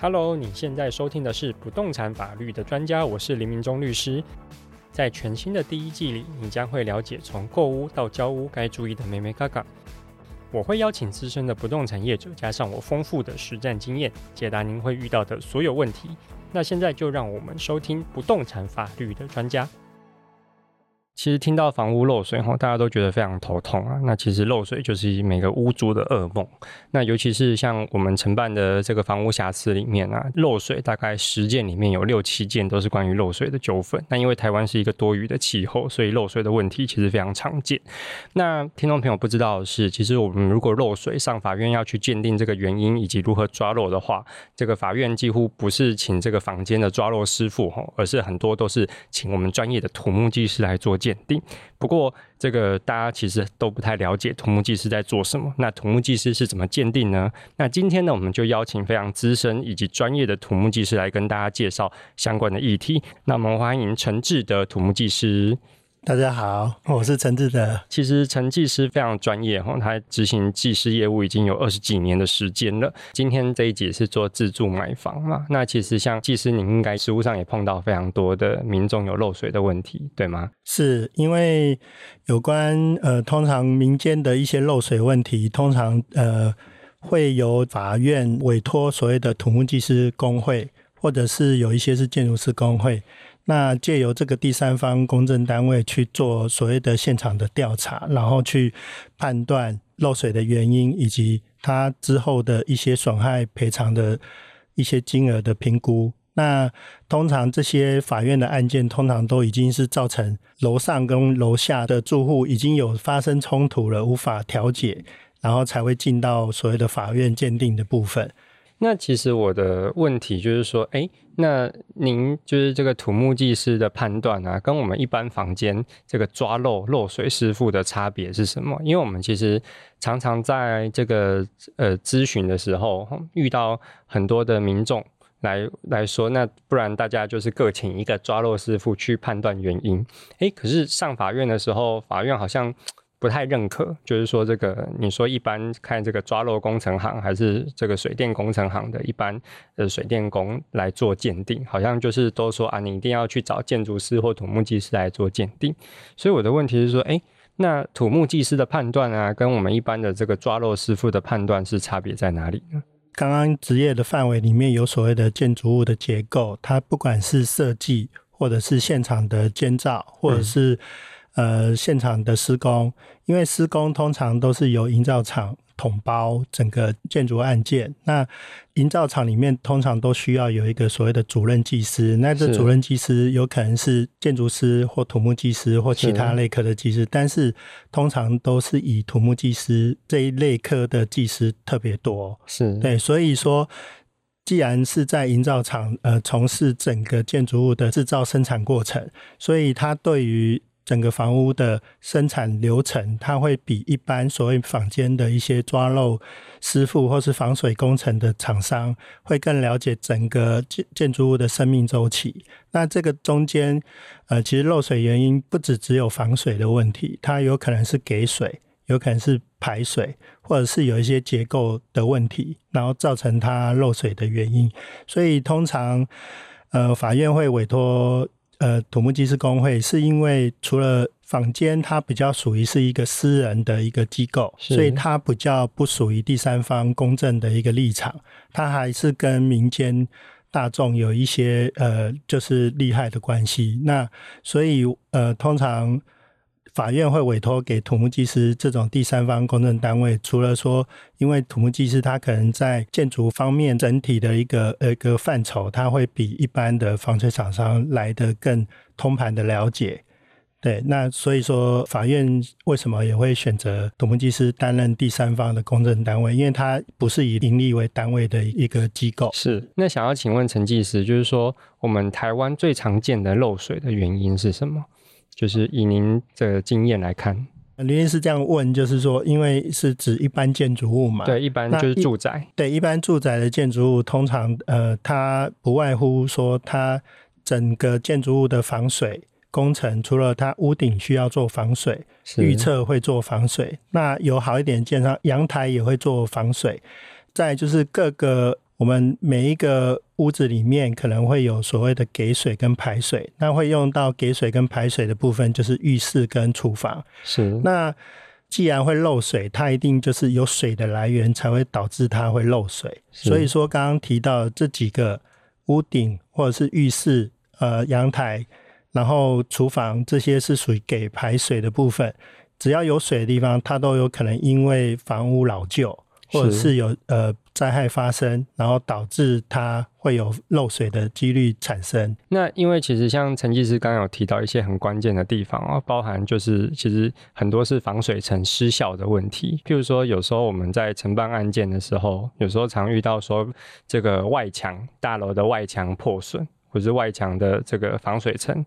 Hello，你现在收听的是不动产法律的专家，我是林明忠律师。在全新的第一季里，你将会了解从购屋到交屋该注意的每每嘎嘎。我会邀请资深的不动产业者，加上我丰富的实战经验，解答您会遇到的所有问题。那现在就让我们收听不动产法律的专家。其实听到房屋漏水后，大家都觉得非常头痛啊。那其实漏水就是每个屋主的噩梦。那尤其是像我们承办的这个房屋瑕疵里面啊，漏水大概十件里面有六七件都是关于漏水的纠纷。那因为台湾是一个多雨的气候，所以漏水的问题其实非常常见。那听众朋友不知道的是，其实我们如果漏水上法院要去鉴定这个原因以及如何抓漏的话，这个法院几乎不是请这个房间的抓漏师傅吼，而是很多都是请我们专业的土木技师来做鉴鉴定。不过，这个大家其实都不太了解土木技师在做什么。那土木技师是怎么鉴定呢？那今天呢，我们就邀请非常资深以及专业的土木技师来跟大家介绍相关的议题。那我们欢迎陈志的土木技师。大家好，我是陈志德。其实陈技师非常专业哈，他执行技师业务已经有二十几年的时间了。今天这一集是做自助买房嘛？那其实像技师，您应该实务上也碰到非常多的民众有漏水的问题，对吗？是因为有关呃，通常民间的一些漏水问题，通常呃会由法院委托所谓的土木技师工会，或者是有一些是建筑师工会。那借由这个第三方公证单位去做所谓的现场的调查，然后去判断漏水的原因，以及它之后的一些损害赔偿的一些金额的评估。那通常这些法院的案件，通常都已经是造成楼上跟楼下的住户已经有发生冲突了，无法调解，然后才会进到所谓的法院鉴定的部分。那其实我的问题就是说，哎，那您就是这个土木技师的判断啊，跟我们一般房间这个抓漏漏水师傅的差别是什么？因为我们其实常常在这个呃咨询的时候，遇到很多的民众来来说，那不然大家就是各请一个抓漏师傅去判断原因。哎，可是上法院的时候，法院好像。不太认可，就是说这个，你说一般看这个抓漏工程行还是这个水电工程行的一般的水电工来做鉴定，好像就是都说啊，你一定要去找建筑师或土木技师来做鉴定。所以我的问题是说，诶，那土木技师的判断啊，跟我们一般的这个抓漏师傅的判断是差别在哪里呢？刚刚职业的范围里面有所谓的建筑物的结构，它不管是设计，或者是现场的建造，或者是、嗯。呃，现场的施工，因为施工通常都是由营造厂统包整个建筑案件。那营造厂里面通常都需要有一个所谓的主任技师。那这主任技师有可能是建筑师或土木技师或其他类科的技师，是但是通常都是以土木技师这一类科的技师特别多。是对，所以说，既然是在营造厂呃从事整个建筑物的制造生产过程，所以他对于整个房屋的生产流程，它会比一般所谓坊间的一些抓漏师傅或是防水工程的厂商，会更了解整个建建筑物的生命周期。那这个中间，呃，其实漏水原因不只只有防水的问题，它有可能是给水，有可能是排水，或者是有一些结构的问题，然后造成它漏水的原因。所以通常，呃，法院会委托。呃，土木技师工会是因为除了坊间，它比较属于是一个私人的一个机构，所以它比较不属于第三方公正的一个立场，它还是跟民间大众有一些呃，就是利害的关系。那所以呃，通常。法院会委托给土木技师这种第三方公证单位，除了说，因为土木技师他可能在建筑方面整体的一个呃一个范畴，他会比一般的防水厂商来的更通盘的了解。对，那所以说法院为什么也会选择土木技师担任第三方的公证单位？因为他不是以盈利为单位的一个机构。是。那想要请问陈技师，就是说我们台湾最常见的漏水的原因是什么？就是以您的经验来看，原因是这样问，就是说，因为是指一般建筑物嘛，对，一般就是住宅，对，一般住宅的建筑物，通常呃，它不外乎说，它整个建筑物的防水工程，除了它屋顶需要做防水，预测会做防水，那有好一点建商阳台也会做防水，再就是各个我们每一个屋子里面可能会有所谓的给水跟排水，那会用到给水跟排水的部分就是浴室跟厨房。是，那既然会漏水，它一定就是有水的来源才会导致它会漏水。所以说，刚刚提到这几个屋顶或者是浴室、呃阳台，然后厨房这些是属于给排水的部分，只要有水的地方，它都有可能因为房屋老旧。或者是有呃灾害发生，然后导致它会有漏水的几率产生。那因为其实像陈技师刚刚有提到一些很关键的地方哦，包含就是其实很多是防水层失效的问题。譬如说，有时候我们在承办案件的时候，有时候常遇到说这个外墙大楼的外墙破损，或者是外墙的这个防水层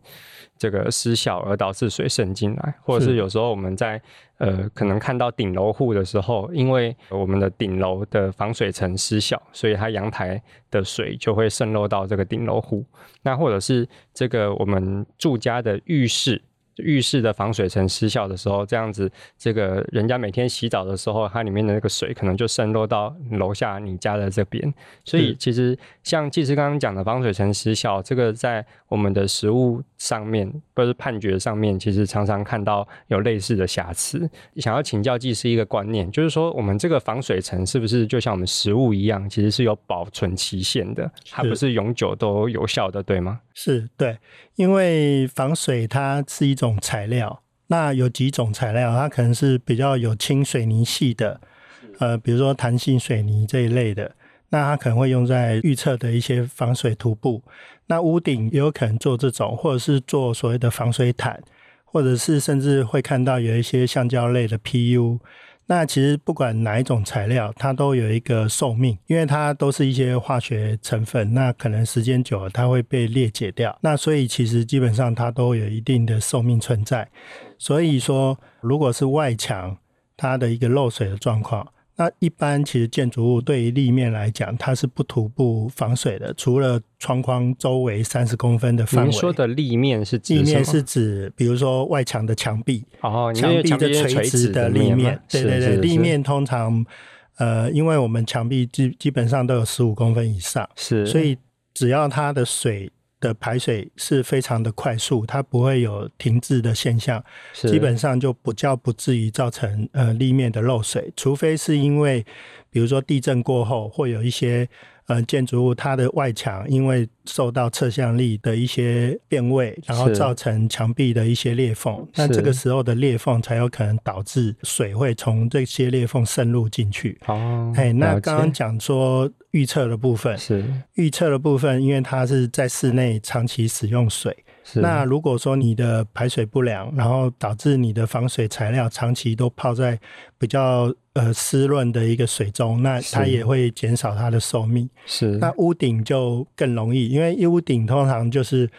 这个失效而导致水渗进来，或者是有时候我们在呃，可能看到顶楼户的时候，因为我们的顶楼的防水层失效，所以它阳台的水就会渗漏到这个顶楼户。那或者是这个我们住家的浴室。浴室的防水层失效的时候，这样子，这个人家每天洗澡的时候，它里面的那个水可能就渗漏到楼下你家的这边。所以，其实像技师刚刚讲的防水层失效，这个在我们的实物上面，或是判决上面，其实常常看到有类似的瑕疵。想要请教技师一个观念，就是说，我们这个防水层是不是就像我们食物一样，其实是有保存期限的，它不是永久都有效的，对吗？是对，因为防水它是一种材料，那有几种材料，它可能是比较有轻水泥系的，呃，比如说弹性水泥这一类的，那它可能会用在预测的一些防水涂布。那屋顶也有可能做这种，或者是做所谓的防水毯，或者是甚至会看到有一些橡胶类的 PU。那其实不管哪一种材料，它都有一个寿命，因为它都是一些化学成分，那可能时间久了它会被裂解掉。那所以其实基本上它都有一定的寿命存在。所以说，如果是外墙它的一个漏水的状况。那一般其实建筑物对于立面来讲，它是不涂布防水的，除了窗框周围三十公分的范围。您说的立面是指立面是指，比如说外墙的墙壁，哦，墙壁的垂直的立面。对对对，立面通常，呃，因为我们墙壁基基本上都有十五公分以上，是，所以只要它的水。的排水是非常的快速，它不会有停滞的现象，基本上就不叫不至于造成呃立面的漏水，除非是因为比如说地震过后会有一些。呃，建筑物它的外墙因为受到侧向力的一些变位，然后造成墙壁的一些裂缝，那这个时候的裂缝才有可能导致水会从这些裂缝渗入进去。哦，哎，那刚刚讲说预测的部分是预测的部分，因为它是在室内长期使用水。那如果说你的排水不良，然后导致你的防水材料长期都泡在比较呃湿润的一个水中，那它也会减少它的寿命。是，那屋顶就更容易，因为屋顶通常就是。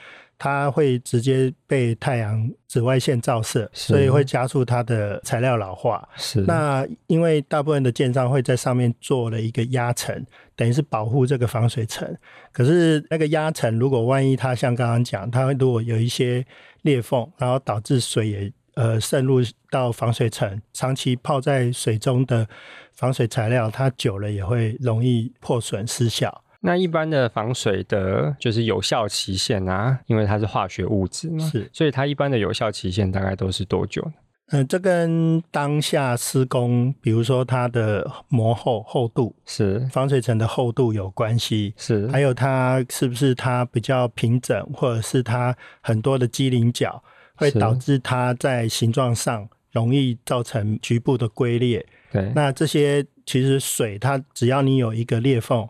它会直接被太阳紫外线照射，所以会加速它的材料老化。是。那因为大部分的建商会在上面做了一个压层，等于是保护这个防水层。可是那个压层，如果万一它像刚刚讲，它如果有一些裂缝，然后导致水也呃渗入到防水层，长期泡在水中的防水材料，它久了也会容易破损失效。那一般的防水的，就是有效期限啊，因为它是化学物质嘛，是，所以它一般的有效期限大概都是多久呢？嗯、呃，这跟当下施工，比如说它的膜厚厚度，是防水层的厚度有关系，是，还有它是不是它比较平整，或者是它很多的机棱角，会导致它在形状上容易造成局部的龟裂。对，那这些其实水它只要你有一个裂缝。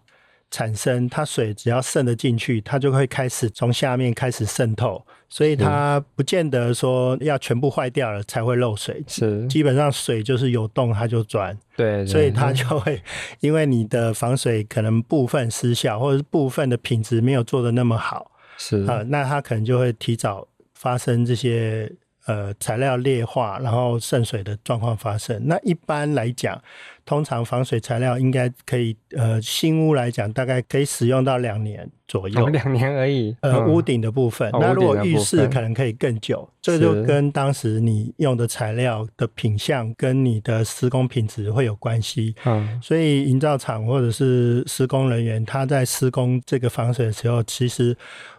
产生它水只要渗得进去，它就会开始从下面开始渗透，所以它不见得说要全部坏掉了才会漏水。是，基本上水就是有洞它就钻。对，所以它就会因为你的防水可能部分失效，或者是部分的品质没有做的那么好，是啊，那它可能就会提早发生这些呃材料劣化，然后渗水的状况发生。那一般来讲，通常防水材料应该可以，呃，新屋来讲大概可以使用到两年左右，两年而已。呃，屋顶的部分，嗯、那如果浴室可能可以更久，这就跟当时你用的材料的品相跟你的施工品质会有关系。嗯，所以营造厂或者是施工人员他在施工这个防水的时候，其实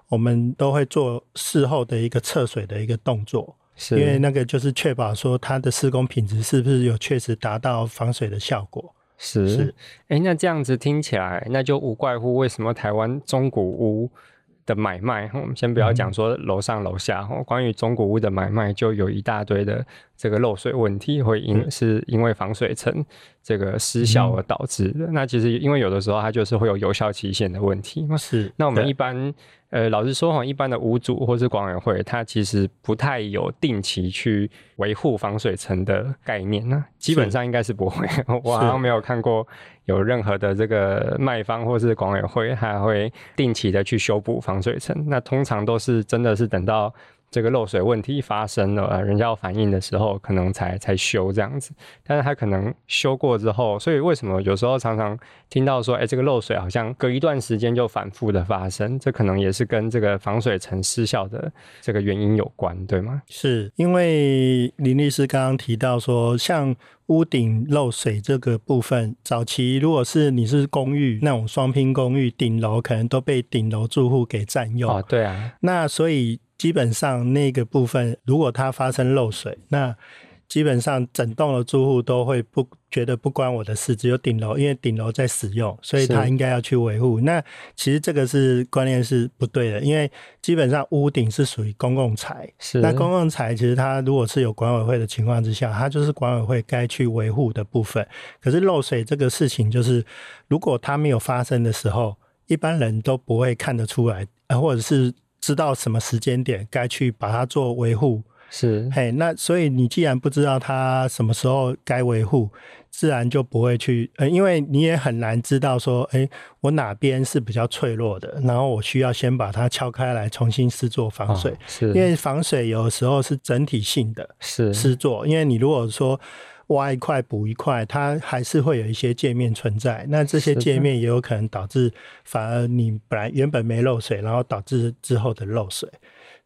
我们都会做事后的一个测水的一个动作。是。因为那个就是确保说它的施工品质是不是有确实达到防水的效果。是，是，哎，那这样子听起来，那就无怪乎为什么台湾中古屋的买卖，我们先不要讲说楼上楼下，哈，关于中古屋的买卖就有一大堆的这个漏水问题，会因是因为防水层这个失效而导致的。那其实因为有的时候它就是会有有效期限的问题嘛。是，那我们一般。呃，老实说哈，一般的屋主或是管委会，它其实不太有定期去维护防水层的概念呢。基本上应该是不会，我好像没有看过有任何的这个卖方或是管委会，还会定期的去修补防水层。那通常都是真的是等到。这个漏水问题发生了，人家要反映的时候，可能才才修这样子。但是他可能修过之后，所以为什么有时候常常听到说，哎，这个漏水好像隔一段时间就反复的发生，这可能也是跟这个防水层失效的这个原因有关，对吗？是因为林律师刚刚提到说，像屋顶漏水这个部分，早期如果是你是公寓那种双拼公寓，顶楼可能都被顶楼住户给占用。哦，对啊。那所以。基本上那个部分，如果它发生漏水，那基本上整栋的住户都会不觉得不关我的事，只有顶楼，因为顶楼在使用，所以他应该要去维护。那其实这个是观念是不对的，因为基本上屋顶是属于公共财，是那公共财其实它如果是有管委会的情况之下，它就是管委会该去维护的部分。可是漏水这个事情，就是如果它没有发生的时候，一般人都不会看得出来，呃，或者是。知道什么时间点该去把它做维护，是。嘿，那所以你既然不知道它什么时候该维护，自然就不会去，呃，因为你也很难知道说，哎，我哪边是比较脆弱的，然后我需要先把它敲开来重新施做防水，哦，是，因为防水有时候是整体性的，是。施作，因为你如果说。挖一块补一块，它还是会有一些界面存在。那这些界面也有可能导致，反而你本来原本没漏水，然后导致之后的漏水。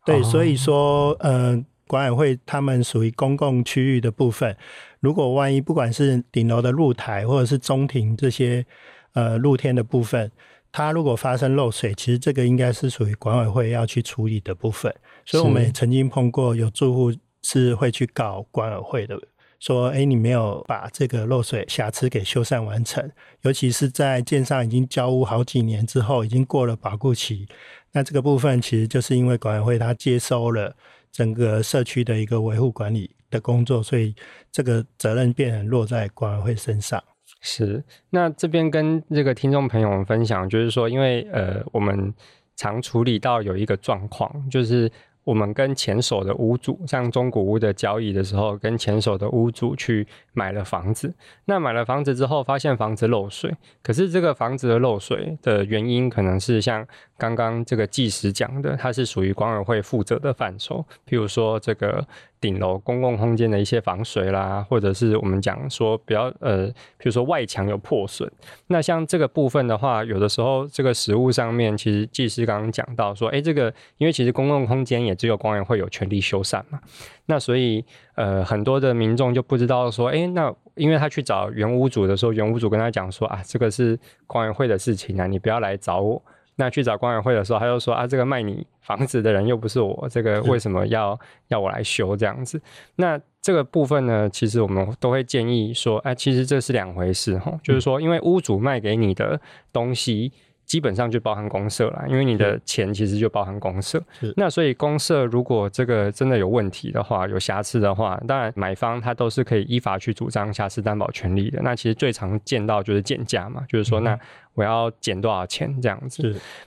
对，所以说，呃，管委会他们属于公共区域的部分，如果万一不管是顶楼的露台或者是中庭这些呃露天的部分，它如果发生漏水，其实这个应该是属于管委会要去处理的部分。所以我们也曾经碰过有住户是会去告管委会的。说，哎，你没有把这个漏水瑕疵给修缮完成，尤其是在建商已经交屋好几年之后，已经过了保固期，那这个部分其实就是因为管委会他接收了整个社区的一个维护管理的工作，所以这个责任变成落在管委会身上。是，那这边跟这个听众朋友们分享，就是说，因为呃，我们常处理到有一个状况，就是。我们跟前手的屋主，像中古屋的交易的时候，跟前手的屋主去买了房子。那买了房子之后，发现房子漏水。可是这个房子的漏水的原因，可能是像刚刚这个技师讲的，它是属于管委会负责的范畴。譬如说这个。顶楼公共空间的一些防水啦，或者是我们讲说比较呃，比如说外墙有破损，那像这个部分的话，有的时候这个实物上面，其实技师刚刚讲到说，哎，这个因为其实公共空间也只有光源会有权利修缮嘛，那所以呃很多的民众就不知道说，哎，那因为他去找原屋主的时候，原屋主跟他讲说啊，这个是管委会的事情啊，你不要来找我。那去找管委会的时候，他就说啊，这个卖你房子的人又不是我，这个为什么要要我来修这样子？那这个部分呢，其实我们都会建议说，哎，其实这是两回事哈，就是说，因为屋主卖给你的东西。基本上就包含公社啦，因为你的钱其实就包含公社。那所以公社如果这个真的有问题的话，有瑕疵的话，当然买方他都是可以依法去主张瑕疵担保权利的。那其实最常见到就是减价嘛，就是说那我要减多少钱这样子。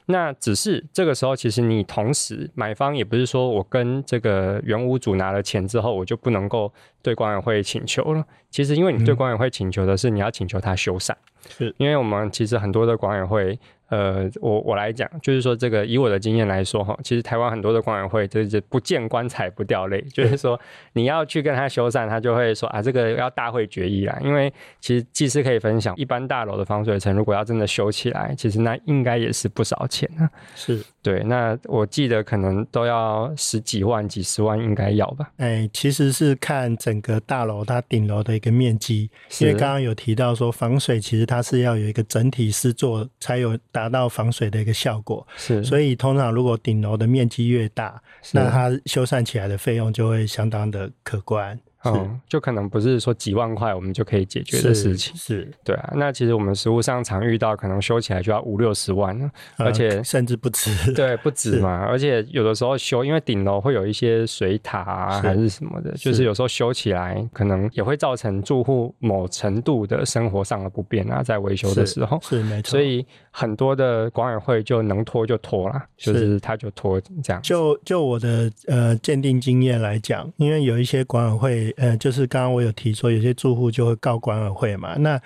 那只是这个时候，其实你同时买方也不是说我跟这个原屋主拿了钱之后，我就不能够对管委会请求了。其实，因为你对管委会请求的是你要请求他修缮，是因为我们其实很多的管委会。呃，我我来讲，就是说这个以我的经验来说哈，其实台湾很多的管委会就是不见棺材不掉泪，就是说你要去跟他修缮，他就会说啊，这个要大会决议啦。因为其实技师可以分享，一般大楼的防水层如果要真的修起来，其实那应该也是不少钱啊。是对，那我记得可能都要十几万、几十万应该要吧？哎，其实是看整个大楼它顶楼的一个面积，因为刚刚有提到说防水，其实它是要有一个整体施作才有达到防水的一个效果，是，所以通常如果顶楼的面积越大，那它修缮起来的费用就会相当的可观。嗯，就可能不是说几万块我们就可以解决的事情，是，是对啊。那其实我们实物上常遇到，可能修起来就要五六十万呢，而且、嗯、甚至不止，对，不止嘛。而且有的时候修，因为顶楼会有一些水塔啊，还是什么的，就是有时候修起来可能也会造成住户某程度的生活上的不便啊，在维修的时候，是，是没错。所以很多的管委会就能拖就拖啦，就是他就拖这样。就就我的呃鉴定经验来讲，因为有一些管委会，呃，就是刚刚。我有提说，有些住户就会告管委会嘛。那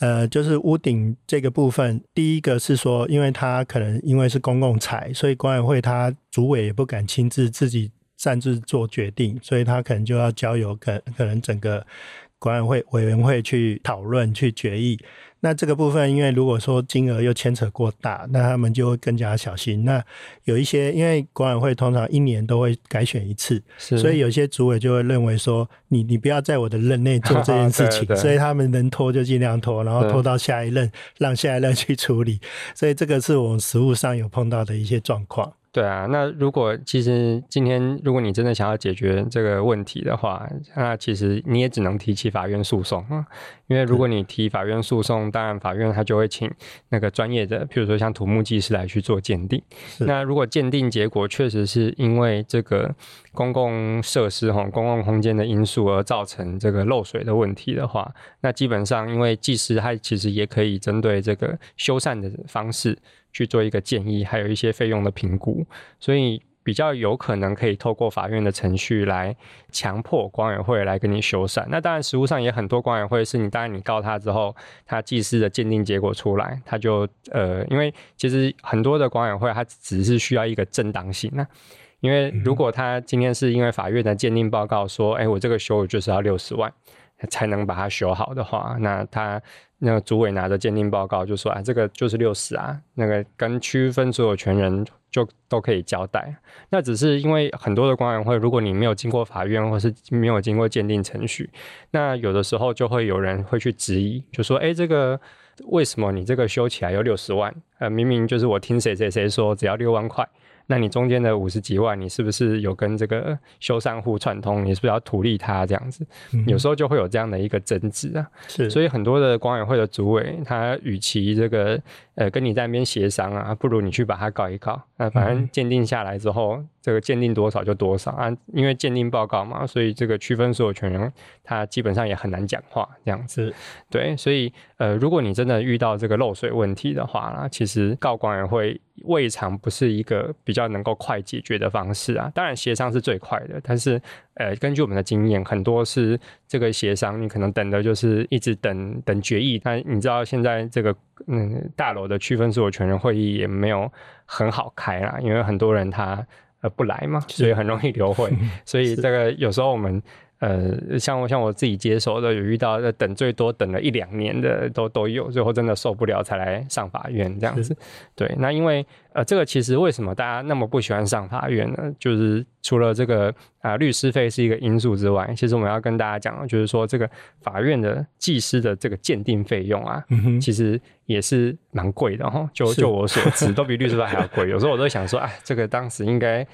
呃，就是屋顶这个部分，第一个是说，因为他可能因为是公共财，所以管委会他主委也不敢亲自自己擅自做决定，所以他可能就要交由可可能整个管委会委员会去讨论去决议。那这个部分，因为如果说金额又牵扯过大，那他们就会更加小心。那有一些，因为管委会通常一年都会改选一次，所以有些主委就会认为说，你你不要在我的任内做这件事 情，所以他们能拖就尽量拖，然后拖到下一任，让下一任去处理。所以这个是我们实务上有碰到的一些状况。对啊，那如果其实今天如果你真的想要解决这个问题的话，那其实你也只能提起法院诉讼啊。因为如果你提法院诉讼，当然法院他就会请那个专业的，譬如说像土木技师来去做鉴定。那如果鉴定结果确实是因为这个公共设施哈、公共空间的因素而造成这个漏水的问题的话，那基本上因为技师他其实也可以针对这个修缮的方式去做一个建议，还有一些费用的评估，所以。比较有可能可以透过法院的程序来强迫管委会来跟你修缮。那当然，实务上也很多管委会是你，当然你告他之后，他技师的鉴定结果出来，他就呃，因为其实很多的管委会他只是需要一个正当性啊。因为如果他今天是因为法院的鉴定报告说，哎，我这个修就是要六十万才能把它修好的话，那他那个主委拿着鉴定报告就说啊，这个就是六十啊，那个跟区分所有权人。就都可以交代，那只是因为很多的管委会，如果你没有经过法院，或是没有经过鉴定程序，那有的时候就会有人会去质疑，就说：“哎，这个为什么你这个修起来要六十万？呃，明明就是我听谁谁谁说只要六万块。”那你中间的五十几万，你是不是有跟这个修缮户串通？你是不是要图利他这样子？嗯、有时候就会有这样的一个争执啊。是，所以很多的管委会的主委，他与其这个呃跟你在那边协商啊，不如你去把它搞一搞。那反正鉴定下来之后，嗯、这个鉴定多少就多少啊，因为鉴定报告嘛，所以这个区分所有权人他基本上也很难讲话这样子。对，所以呃，如果你真的遇到这个漏水问题的话啦，其实告管委会未尝不是一个比较能够快解决的方式啊。当然协商是最快的，但是呃，根据我们的经验，很多是这个协商你可能等的就是一直等等决议。但你知道现在这个嗯大楼的区分所有权人会议也没有很好开啦，因为很多人他呃不来嘛，所以很容易流 会。所以这个有时候我们。呃，像我像我自己接手的，有遇到等最多等了一两年的都都有，最后真的受不了才来上法院这样子。对，那因为呃，这个其实为什么大家那么不喜欢上法院呢？就是除了这个啊、呃、律师费是一个因素之外，其实我们要跟大家讲，就是说这个法院的技师的这个鉴定费用啊，嗯、其实也是蛮贵的哈。就就我所知，都比律师费还要贵。有时候我都想说，哎，这个当时应该。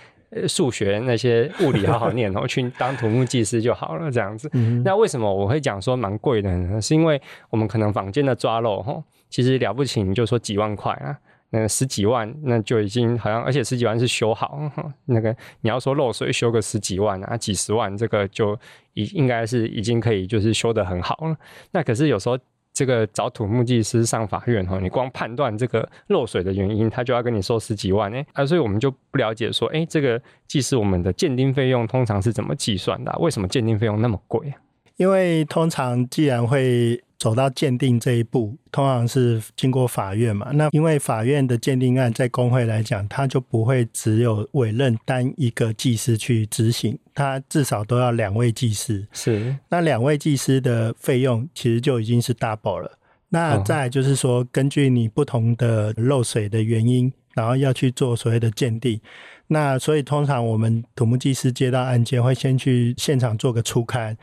数学那些物理好好念哦，去当土木技师就好了，这样子。那为什么我会讲说蛮贵的呢？是因为我们可能坊间的抓漏哈，其实了不起，你就说几万块啊，那十几万那就已经好像，而且十几万是修好，那个你要说漏水修个十几万啊，几十万这个就已应该是已经可以就是修得很好了。那可是有时候。这个找土木技师上法院哈，你光判断这个漏水的原因，他就要跟你收十几万哎，啊，所以我们就不了解说，哎，这个技师我们的鉴定费用通常是怎么计算的？为什么鉴定费用那么贵？因为通常既然会走到鉴定这一步，通常是经过法院嘛。那因为法院的鉴定案在工会来讲，他就不会只有委任单一个技师去执行，他至少都要两位技师。是，那两位技师的费用其实就已经是 double 了。那再就是说，根据你不同的漏水的原因，然后要去做所谓的鉴定。那所以通常我们土木技师接到案件，会先去现场做个初勘。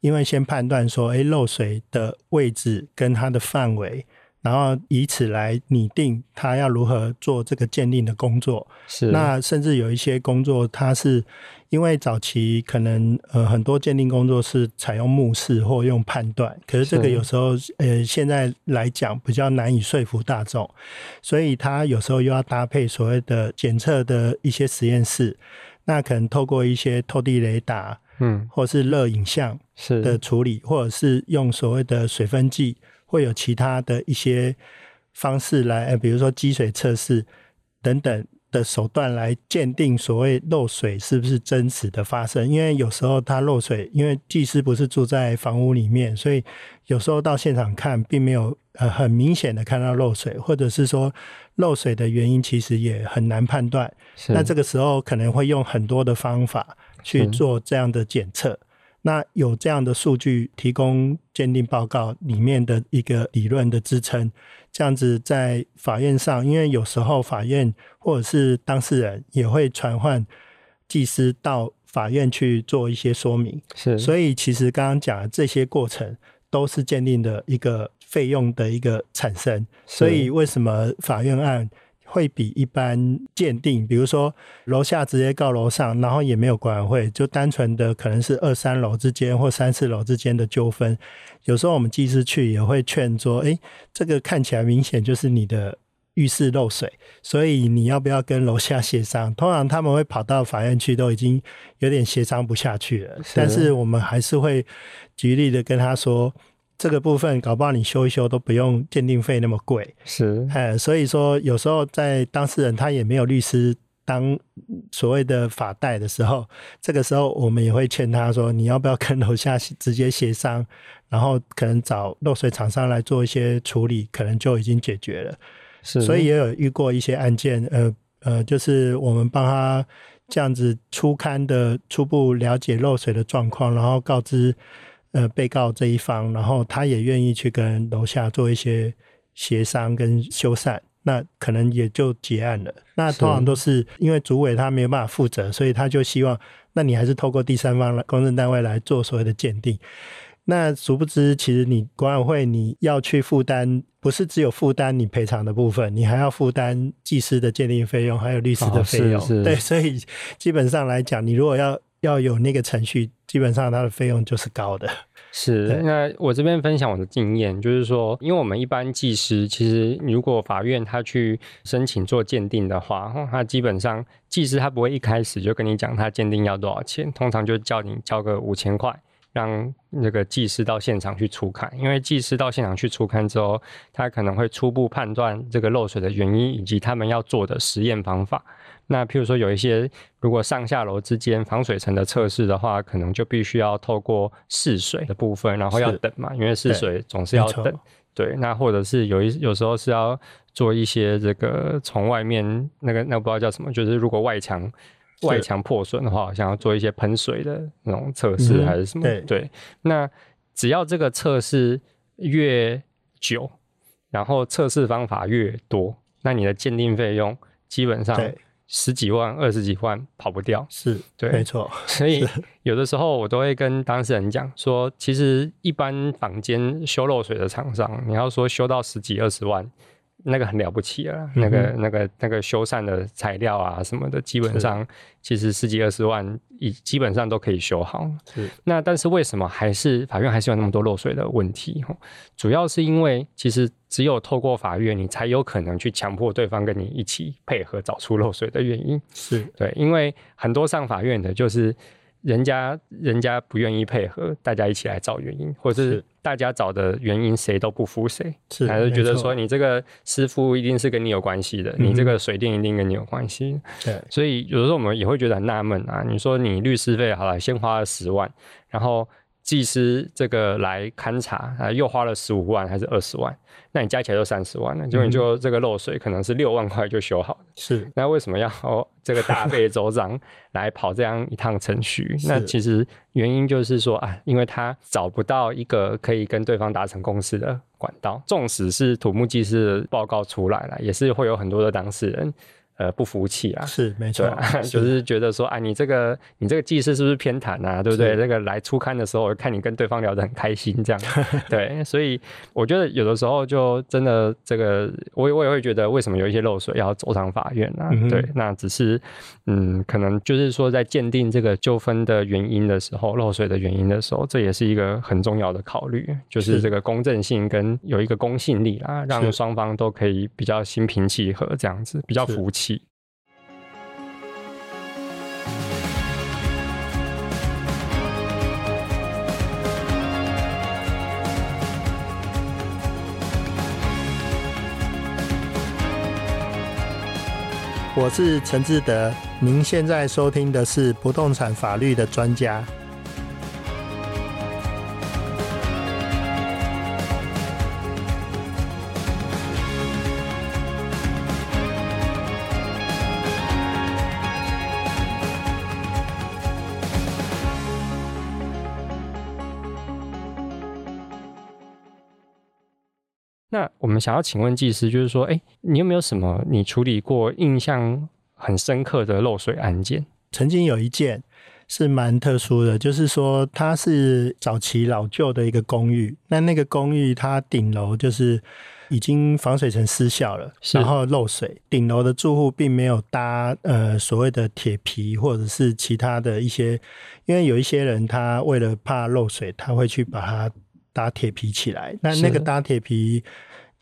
因为先判断说，哎，漏水的位置跟它的范围，然后以此来拟定他要如何做这个鉴定的工作。是，那甚至有一些工作，它是因为早期可能呃很多鉴定工作是采用目视或用判断，可是这个有时候呃现在来讲比较难以说服大众，所以他有时候又要搭配所谓的检测的一些实验室，那可能透过一些透地雷达。嗯，或是热影像是的处理，或者是用所谓的水分计，会有其他的一些方式来，比如说积水测试等等的手段来鉴定所谓漏水是不是真实的发生。因为有时候它漏水，因为技师不是住在房屋里面，所以有时候到现场看，并没有呃很明显的看到漏水，或者是说漏水的原因其实也很难判断。那这个时候可能会用很多的方法。去做这样的检测，嗯，那有这样的数据提供鉴定报告里面的一个理论的支撑，这样子在法院上，因为有时候法院或者是当事人也会传唤技师到法院去做一些说明，是，所以其实刚刚讲的这些过程都是鉴定的一个费用的一个产生，所以为什么法院案会比一般鉴定，比如说楼下直接告楼上，然后也没有管委会，就单纯的可能是二三楼之间或三四楼之间的纠纷。有时候我们技师去也会劝说：哎，这个看起来明显就是你的浴室漏水，所以你要不要跟楼下协商？通常他们会跑到法院去，都已经有点协商不下去了。但是我们还是会极力的跟他说。这个部分搞不好你修一修都不用鉴定费那么贵，是，哎，所以说有时候在当事人他也没有律师当所谓的法代的时候，这个时候我们也会劝他说，你要不要跟楼下直接协商，然后可能找漏水厂商来做一些处理，可能就已经解决了。是，所以也有遇过一些案件，呃呃，就是我们帮他这样子初勘的初步了解漏水的状况，然后告知。呃，被告这一方，然后他也愿意去跟楼下做一些协商跟修缮，那可能也就结案了。那通常都是因为主委他没有办法负责，所以他就希望，那你还是透过第三方来公证单位来做所谓的鉴定。那殊不知，其实你管委会你要去负担，不是只有负担你赔偿的部分，你还要负担技师的鉴定费用，还有律师的费用。哦，对，所以基本上来讲，你如果要要有那个程序，基本上它的费用就是高的。是，那我这边分享我的经验，就是说，因为我们一般技师，其实如果法院他去申请做鉴定的话，他基本上技师他不会一开始就跟你讲他鉴定要多少钱，通常就叫你交个五千块，让那个技师到现场去初勘，因为技师到现场去初勘之后，他可能会初步判断这个漏水的原因以及他们要做的实验方法。那譬如说有一些，如果上下楼之间防水层的测试的话，可能就必须要透过试水的部分，然后要等嘛，因为试水总是要等。对，那或者是有一有时候是要做一些这个从外面那个那不知道叫什么，就是如果外墙外墙破损的话，好像要做一些喷水的那种测试还是什么？对对。那只要这个测试越久，然后测试方法越多，那你的鉴定费用基本上。十几万、二十几万跑不掉，是 对，没错。所以 有的时候我都会跟当事人讲说，其实一般房间修漏水的厂商，你要说修到十几、二十万。那个很了不起了，嗯，那个、那个、那个修缮的材料啊什么的，基本上其实十几二十万，已基本上都可以修好。是，那但是为什么还是法院还是有那么多漏水的问题？主要是因为其实只有透过法院，你才有可能去强迫对方跟你一起配合找出漏水的原因。是对，因为很多上法院的就是。人家人家不愿意配合，大家一起来找原因，或者是大家找的原因谁都不服谁，是还是觉得说你这个师傅一定是跟你有关系的，你这个水电一定跟你有关系。对，所以有的时候我们也会觉得很纳闷啊，你说你律师费好了，先花了十万，然后。技师这个来勘察啊，又花了十五万还是二十万？那你加起来就三十万了，结果你就这个漏水可能是六万块就修好了。是，那为什么要这个大费周章 来跑这样一趟程序？那其实原因就是说啊，因为他找不到一个可以跟对方达成共识的管道。纵使是土木技师的报告出来了，也是会有很多的当事人。呃，不服气啊，是没错，啊，就是觉得说，啊，你这个你这个技师是不是偏袒啊？对不对？这个来初刊的时候，我看你跟对方聊得很开心，这样，对，所以我觉得有的时候就真的这个，我我也会觉得，为什么有一些漏水要走上法院呢？啊？嗯、对，那只是，嗯，可能就是说，在鉴定这个纠纷的原因的时候，漏水的原因的时候，这也是一个很重要的考虑，就是这个公正性跟有一个公信力啊，让双方都可以比较心平气和，这样子比较服气。我是陈志德，您现在收听的是不动产法律的专家。那我们想要请问技师，就是说，哎，你有没有什么你处理过印象很深刻的漏水案件？曾经有一件是蛮特殊的，就是说它是早期老旧的一个公寓，那那个公寓它顶楼就是已经防水层失效了，然后漏水，顶楼的住户并没有搭呃所谓的铁皮或者是其他的一些，因为有一些人他为了怕漏水，他会去把它搭铁皮起来，那那个搭铁皮。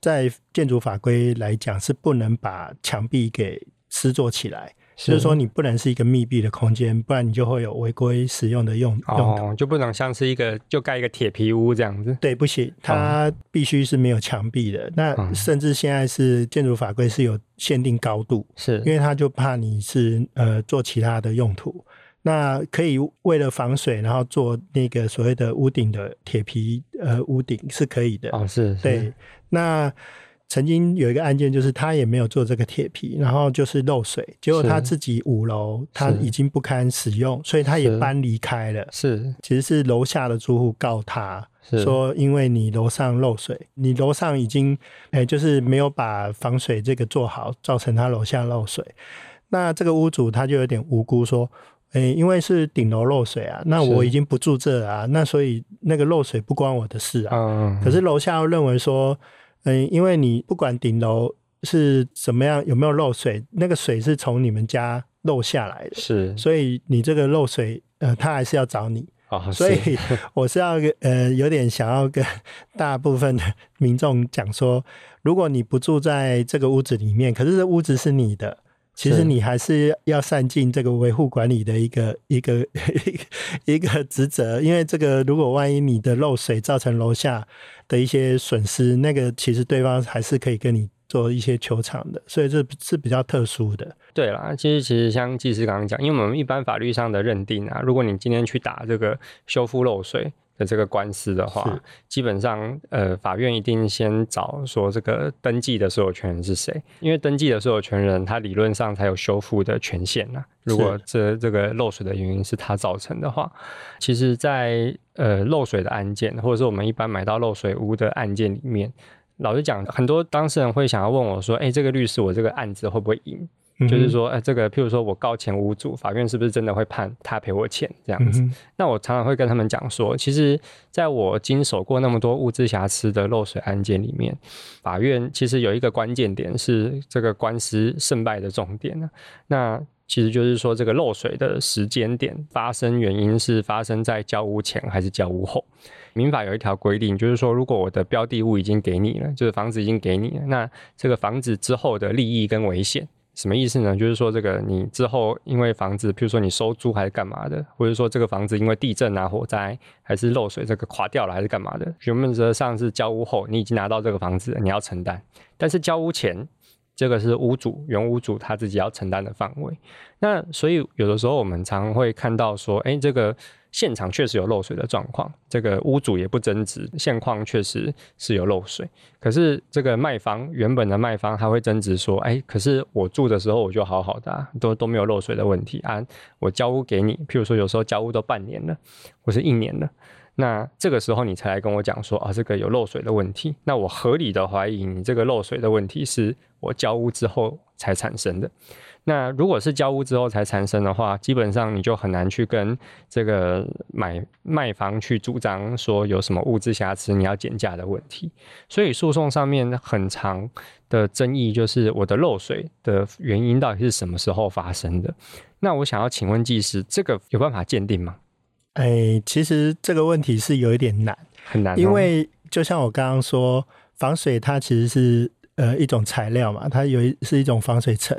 在建筑法规来讲，是不能把墙壁给施作起来，是就是说你不能是一个密闭的空间，不然你就会有违规使用的用用途，哦，就不能像是一个就盖一个铁皮屋这样子。对，不行，它必须是没有墙壁的。那甚至现在是建筑法规是有限定高度，是因为他就怕你是呃做其他的用途。那可以为了防水，然后做那个所谓的屋顶的铁皮呃屋顶是可以的哦，是，是对。那曾经有一个案件，就是他也没有做这个铁皮，然后就是漏水，结果他自己五楼他已经不堪使用，所以他也搬离开了。是，其实是楼下的住户告他说，因为你楼上漏水，你楼上已经哎、欸、就是没有把防水这个做好，造成他楼下漏水。那这个屋主他就有点无辜说。诶、欸，因为是顶楼漏水啊，那我已经不住这啊，那所以那个漏水不关我的事啊。嗯、可是楼下又认为说，嗯、欸，因为你不管顶楼是怎么样有没有漏水，那个水是从你们家漏下来的，是，所以你这个漏水，呃，他还是要找你。哦、所以 我是要呃有点想要跟 大部分的民众讲说，如果你不住在这个屋子里面，可是这屋子是你的。其实你还是要善尽这个维护管理的一个一个 一个职责，因为这个如果万一你的漏水造成楼下的一些损失，那个其实对方还是可以跟你做一些求偿的，所以这是比较特殊的。对啦，其实其实像技师刚刚讲，因为我们一般法律上的认定啊，如果你今天去打这个修复漏水。的这个官司的话，基本上呃，法院一定先找说这个登记的所有权人是谁，因为登记的所有权人他理论上才有修复的权限呐。如果这这个漏水的原因是他造成的话，其实在，在呃漏水的案件，或者是我们一般买到漏水屋的案件里面，老实讲，很多当事人会想要问我说：“哎，这个律师，我这个案子会不会赢？”就是说，哎，这个譬如说我告前屋主，法院是不是真的会判他赔我钱这样子？嗯、那我常常会跟他们讲说，其实在我经手过那么多物质瑕疵的漏水案件里面，法院其实有一个关键点是这个官司胜败的重点呢。那其实就是说，这个漏水的时间点发生原因是发生在交屋前还是交屋后？民法有一条规定，就是说，如果我的标的物已经给你了，就是房子已经给你了，那这个房子之后的利益跟危险。什么意思呢？就是说，这个你之后因为房子，比如说你收租还是干嘛的，或者说这个房子因为地震啊、火灾还是漏水，这个垮掉了还是干嘛的，原则上是交屋后你已经拿到这个房子，你要承担。但是交屋前，这个是屋主原屋主他自己要承担的范围。那所以有的时候我们常会看到说，哎，这个。现场确实有漏水的状况，这个屋主也不争执，现况确实是有漏水。可是这个卖方原本的卖方他会争执说，哎，可是我住的时候我就好好的，都都没有漏水的问题啊，我交屋给你，譬如说有时候交屋都半年了，或是一年了，那这个时候你才来跟我讲说啊，这个有漏水的问题，那我合理的怀疑你这个漏水的问题是我交屋之后才产生的。那如果是交屋之后才产生的话，基本上你就很难去跟这个买卖方去主张说有什么物质瑕疵，你要减价的问题。所以诉讼上面很长的争议就是我的漏水的原因到底是什么时候发生的？那我想要请问技师，这个有办法鉴定吗？哎，其实这个问题是有一点难，很难哦，因为就像我刚刚说，防水它其实是呃一种材料嘛，它有一是一种防水层。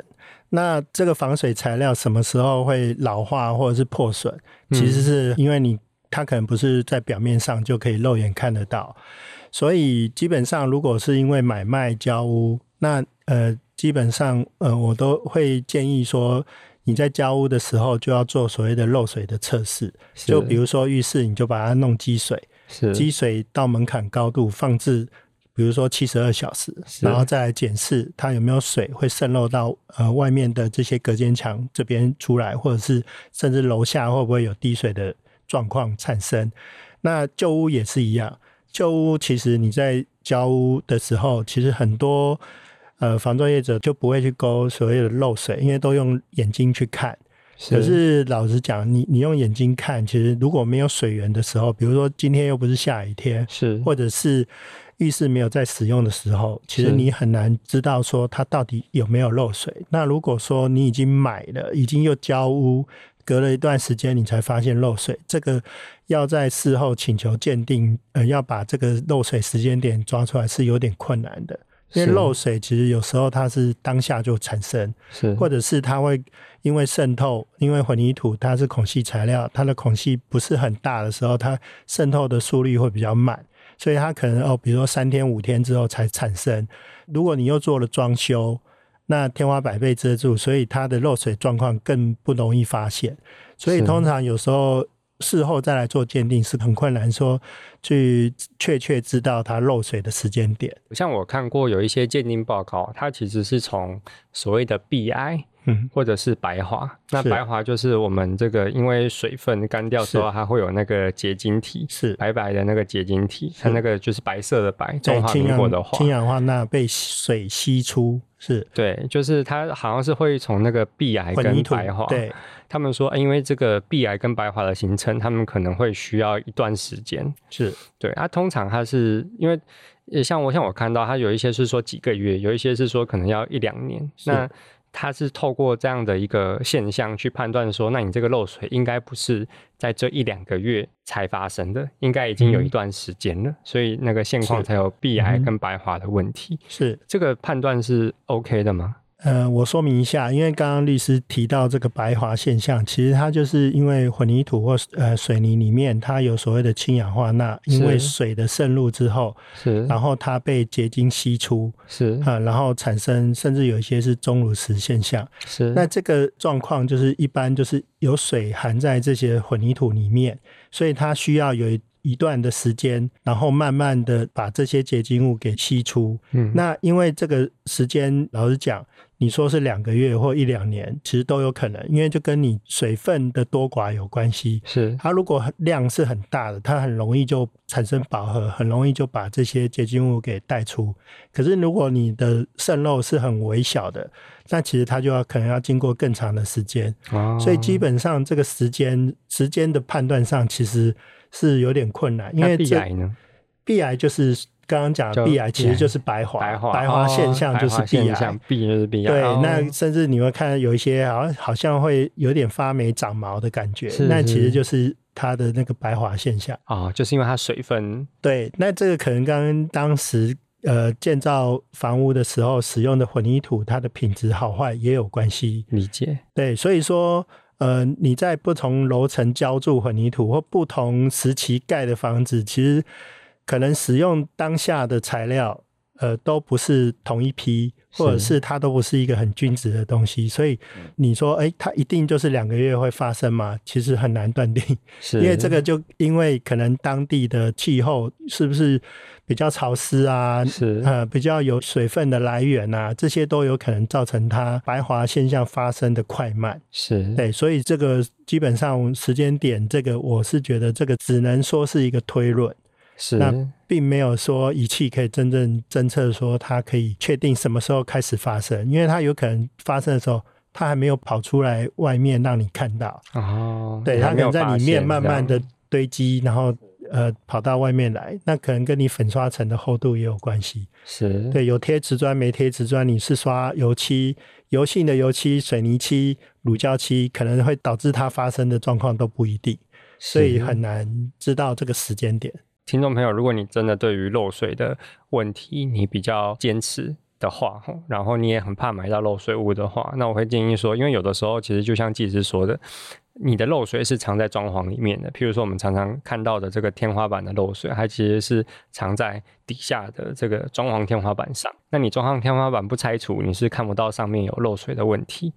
那这个防水材料什么时候会老化或者是破损？其实是因为你它可能不是在表面上就可以肉眼看得到，所以基本上如果是因为买卖交屋，那呃基本上呃我都会建议说你在交屋的时候就要做所谓的漏水的测试，就比如说浴室你就把它弄积水，积水到门槛高度放置。比如说七十二小时，然后再来检视它有没有水会渗漏到呃外面的这些隔间墙这边出来，或者是甚至楼下会不会有滴水的状况产生？那旧屋也是一样，旧屋其实你在交屋的时候，其实很多呃房仲业者就不会去勾所谓的漏水，因为都用眼睛去看。可是老实讲，你你用眼睛看，其实如果没有水源的时候，比如说今天又不是下雨天，是或者是。浴室没有在使用的时候，其实你很难知道说它到底有没有漏水。那如果说你已经买了，已经又交屋，隔了一段时间你才发现漏水，这个要在事后请求鉴定，呃，要把这个漏水时间点抓出来是有点困难的。因为漏水其实有时候它是当下就产生，是或者是它会因为渗透，因为混凝土它是孔隙材料，它的孔隙不是很大的时候，它渗透的速率会比较慢。所以它可能哦，比如说三天五天之后才产生。如果你又做了装修，那天花板被遮住，所以它的漏水状况更不容易发现。所以通常有时候事后再来做鉴定是很困难，说去确切知道它漏水的时间点。像我看过有一些鉴定报告，它其实是从所谓的 BI。嗯，或者是白华，那白华就是我们这个，因为水分干掉之后，它会有那个结晶体，是。白白的那个结晶体，它那个就是白色的白，中华民国的话，氢氧化钠被水吸出，是。对，就是它好像是会从那个壁癌跟白化，对，他们说，因为这个壁癌跟白化的形成，他们可能会需要一段时间，是。对，它通常它是因为，像我像我看到，它有一些是说几个月，有一些是说可能要一两年，那。它是透过这样的一个现象去判断说，那你这个漏水应该不是在这一两个月才发生的，应该已经有一段时间了，嗯、所以那个现况才有壁癌跟白华的问题。是、嗯、这个判断是 OK 的吗？呃，我说明一下，因为刚刚律师提到这个白华现象，其实它就是因为混凝土或呃水泥里面它有所谓的氢氧化钠，因为水的渗入之后，是，然后它被结晶析出，是啊，然后产生甚至有一些是钟乳石现象，是。那这个状况就是一般就是有水含在这些混凝土里面，所以它需要有一。一段的时间，然后慢慢的把这些结晶物给吸出。嗯，那因为这个时间，老实讲，你说是两个月或一两年，其实都有可能，因为就跟你水分的多寡有关系。是，它如果量是很大的，它很容易就产生饱和，很容易就把这些结晶物给带出。可是如果你的渗漏是很微小的，那其实它就要可能要经过更长的时间。哦，所以基本上这个时间时间的判断上，其实。是有点困难，因为壁癌呢？壁癌就是刚刚讲的壁癌，其实就是白华，白华白华现象就是壁癌，壁就是。对，那甚至你会看有一些好像好像会有点发霉、长毛的感觉，那其实就是它的那个白华现象啊，就是因为它水分。对，那这个可能刚刚当时呃建造房屋的时候使用的混凝土，它的品质好坏也有关系。理解。对，所以说，呃，你在不同楼层浇筑混凝土或不同时期盖的房子，其实可能使用当下的材料。呃，都不是同一批，或者是它都不是一个很均值的东西，所以你说，哎、欸，它一定就是两个月会发生吗？其实很难断定，是因为这个就因为可能当地的气候是不是比较潮湿啊，是呃比较有水分的来源啊，这些都有可能造成它白滑现象发生的快慢。是对，所以这个基本上时间点，这个我是觉得这个只能说是一个推论。是，那并没有说仪器可以真正侦测说它可以确定什么时候开始发生，因为它有可能发生的时候，它还没有跑出来外面让你看到。哦，对，它可能在里面慢慢的堆积，然后呃跑到外面来，那可能跟你粉刷层的厚度也有关系。是，对，有贴瓷砖没贴瓷砖，你是刷油漆、油性的油漆、水泥漆、乳胶漆，可能会导致它发生的状况都不一定，所以很难知道这个时间点。听众朋友，如果你真的对于漏水的问题你比较坚持的话，然后你也很怕买到漏水物的话，那我会建议说，因为有的时候其实就像技师说的。你的漏水是藏在装潢里面的，譬如说我们常常看到的这个天花板的漏水，它其实是藏在底下的这个装潢天花板上。那你装潢天花板不拆除，你是看不到上面有漏水的问题。